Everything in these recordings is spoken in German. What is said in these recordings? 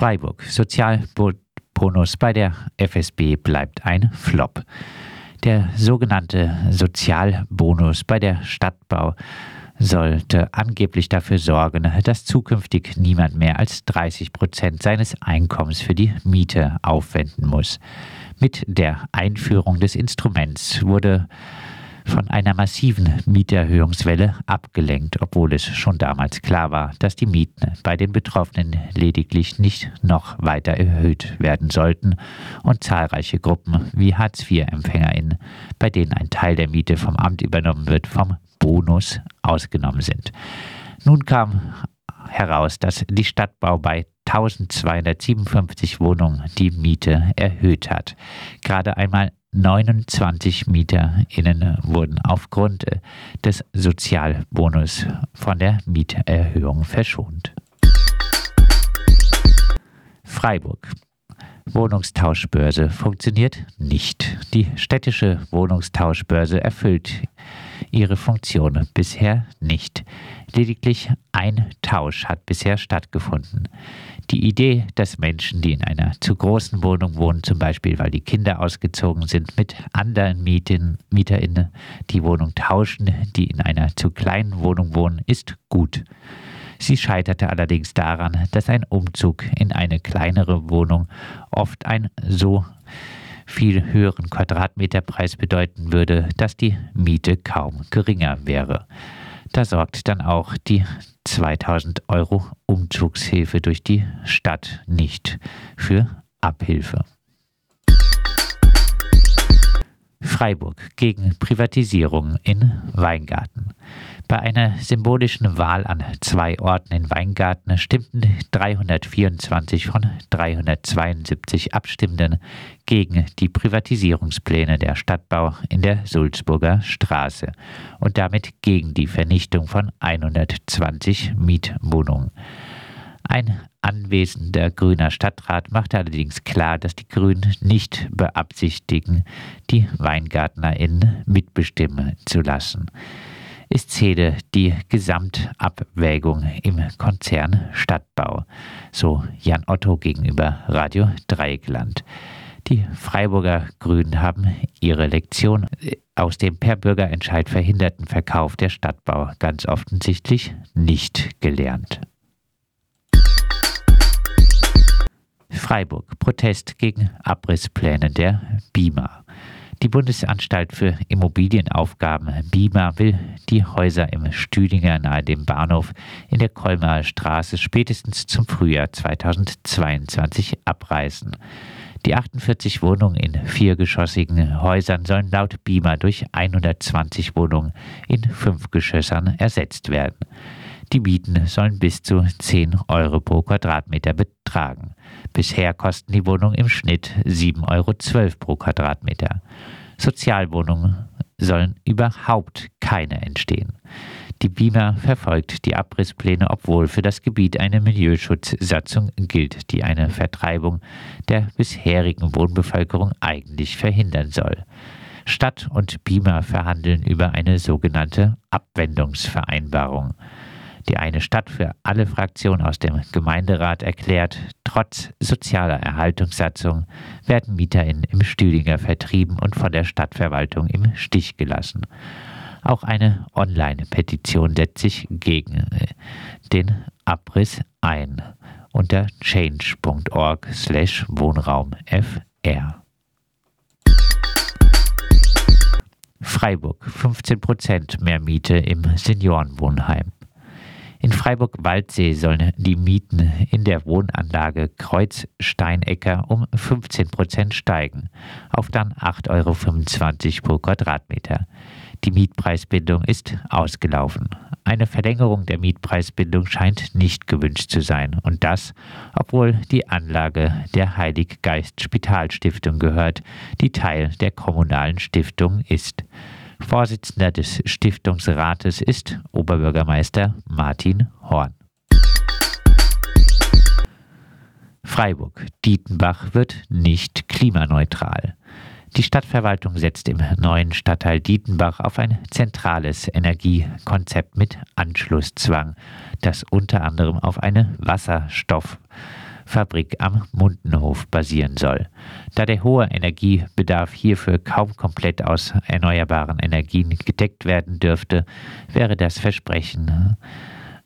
Freiburg. Sozialbonus bei der FSB bleibt ein Flop. Der sogenannte Sozialbonus bei der Stadtbau sollte angeblich dafür sorgen, dass zukünftig niemand mehr als 30 Prozent seines Einkommens für die Miete aufwenden muss. Mit der Einführung des Instruments wurde von einer massiven Mieterhöhungswelle abgelenkt, obwohl es schon damals klar war, dass die Mieten bei den Betroffenen lediglich nicht noch weiter erhöht werden sollten und zahlreiche Gruppen wie Hartz-IV-EmpfängerInnen, bei denen ein Teil der Miete vom Amt übernommen wird, vom Bonus ausgenommen sind. Nun kam heraus, dass die Stadtbau bei 1257 Wohnungen die Miete erhöht hat. Gerade einmal 29 MieterInnen wurden aufgrund des Sozialbonus von der Mieterhöhung verschont. Freiburg. Wohnungstauschbörse funktioniert nicht. Die städtische Wohnungstauschbörse erfüllt ihre Funktion bisher nicht. Lediglich ein Tausch hat bisher stattgefunden. Die Idee, dass Menschen, die in einer zu großen Wohnung wohnen, zum Beispiel weil die Kinder ausgezogen sind, mit anderen Mietin, MieterInnen die Wohnung tauschen, die in einer zu kleinen Wohnung wohnen, ist gut. Sie scheiterte allerdings daran, dass ein Umzug in eine kleinere Wohnung oft einen so viel höheren Quadratmeterpreis bedeuten würde, dass die Miete kaum geringer wäre. Da sorgt dann auch die 2000 Euro Umzugshilfe durch die Stadt nicht für Abhilfe. Freiburg gegen Privatisierung in Weingarten. Bei einer symbolischen Wahl an zwei Orten in Weingarten stimmten 324 von 372 Abstimmenden gegen die Privatisierungspläne der Stadtbau in der Sulzburger Straße und damit gegen die Vernichtung von 120 Mietwohnungen. Ein anwesender grüner Stadtrat machte allerdings klar, dass die Grünen nicht beabsichtigen, die WeingartnerInnen mitbestimmen zu lassen. Es zähle die Gesamtabwägung im Konzern Stadtbau, so Jan Otto gegenüber Radio Dreieckland. Die Freiburger Grünen haben ihre Lektion aus dem per Bürgerentscheid verhinderten Verkauf der Stadtbau ganz offensichtlich nicht gelernt. Freiburg. Protest gegen Abrisspläne der BIMA. Die Bundesanstalt für Immobilienaufgaben BIMA will die Häuser im Stüdinger nahe dem Bahnhof in der Kolmarer Straße spätestens zum Frühjahr 2022 abreißen. Die 48 Wohnungen in viergeschossigen Häusern sollen laut BIMA durch 120 Wohnungen in fünf Geschossern ersetzt werden. Die Mieten sollen bis zu 10 Euro pro Quadratmeter betragen. Bisher kosten die Wohnungen im Schnitt 7,12 Euro pro Quadratmeter. Sozialwohnungen sollen überhaupt keine entstehen. Die BIMA verfolgt die Abrisspläne, obwohl für das Gebiet eine Milieuschutzsatzung gilt, die eine Vertreibung der bisherigen Wohnbevölkerung eigentlich verhindern soll. Stadt und BIMA verhandeln über eine sogenannte Abwendungsvereinbarung. Die eine Stadt für alle Fraktionen aus dem Gemeinderat erklärt, trotz sozialer Erhaltungssatzung werden MieterInnen im Stüdinger vertrieben und von der Stadtverwaltung im Stich gelassen. Auch eine Online-Petition setzt sich gegen äh, den Abriss ein unter change.org slash Wohnraum-FR. Freiburg 15% mehr Miete im Seniorenwohnheim. Freiburg-Waldsee sollen die Mieten in der Wohnanlage Kreuz-Steinecker um 15 Prozent steigen, auf dann 8,25 Euro pro Quadratmeter. Die Mietpreisbindung ist ausgelaufen. Eine Verlängerung der Mietpreisbindung scheint nicht gewünscht zu sein. Und das, obwohl die Anlage der Heiliggeist Spitalstiftung gehört, die Teil der kommunalen Stiftung ist. Vorsitzender des Stiftungsrates ist Oberbürgermeister Martin Horn. Freiburg. Dietenbach wird nicht klimaneutral. Die Stadtverwaltung setzt im neuen Stadtteil Dietenbach auf ein zentrales Energiekonzept mit Anschlusszwang, das unter anderem auf eine Wasserstoff Fabrik am Mundenhof basieren soll. Da der hohe Energiebedarf hierfür kaum komplett aus erneuerbaren Energien gedeckt werden dürfte, wäre das Versprechen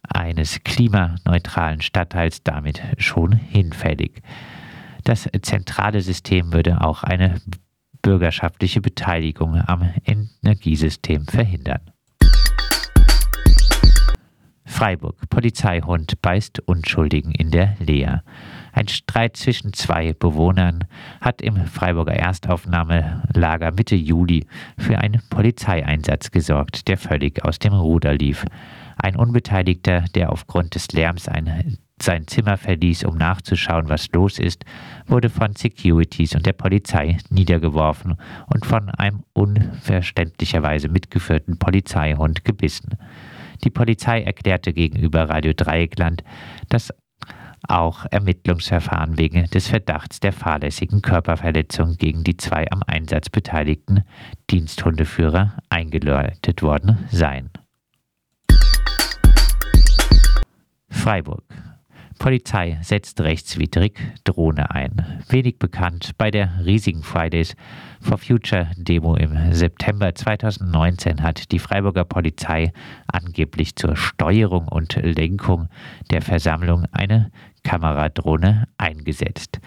eines klimaneutralen Stadtteils damit schon hinfällig. Das zentrale System würde auch eine bürgerschaftliche Beteiligung am Energiesystem verhindern. Freiburg. Polizeihund beißt Unschuldigen in der Leer. Ein Streit zwischen zwei Bewohnern hat im Freiburger Erstaufnahmelager Mitte Juli für einen Polizeieinsatz gesorgt, der völlig aus dem Ruder lief. Ein Unbeteiligter, der aufgrund des Lärms ein, sein Zimmer verließ, um nachzuschauen, was los ist, wurde von Securities und der Polizei niedergeworfen und von einem unverständlicherweise mitgeführten Polizeihund gebissen. Die Polizei erklärte gegenüber Radio Dreieckland, dass auch Ermittlungsverfahren wegen des Verdachts der fahrlässigen Körperverletzung gegen die zwei am Einsatz beteiligten Diensthundeführer eingeläutet worden seien. Freiburg. Polizei setzt rechtswidrig Drohne ein. Wenig bekannt bei der riesigen Fridays for Future Demo im September 2019 hat die Freiburger Polizei angeblich zur Steuerung und Lenkung der Versammlung eine Kameradrohne eingesetzt.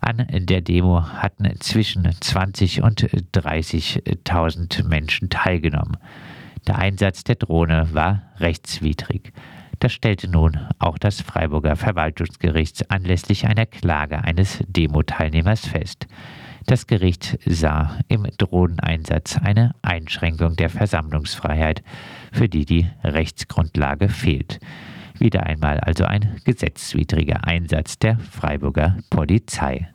An der Demo hatten zwischen 20 und 30.000 Menschen teilgenommen. Der Einsatz der Drohne war rechtswidrig. Das stellte nun auch das Freiburger Verwaltungsgericht anlässlich einer Klage eines Demo-Teilnehmers fest. Das Gericht sah im Drohneneinsatz eine Einschränkung der Versammlungsfreiheit, für die die Rechtsgrundlage fehlt. Wieder einmal also ein gesetzwidriger Einsatz der Freiburger Polizei.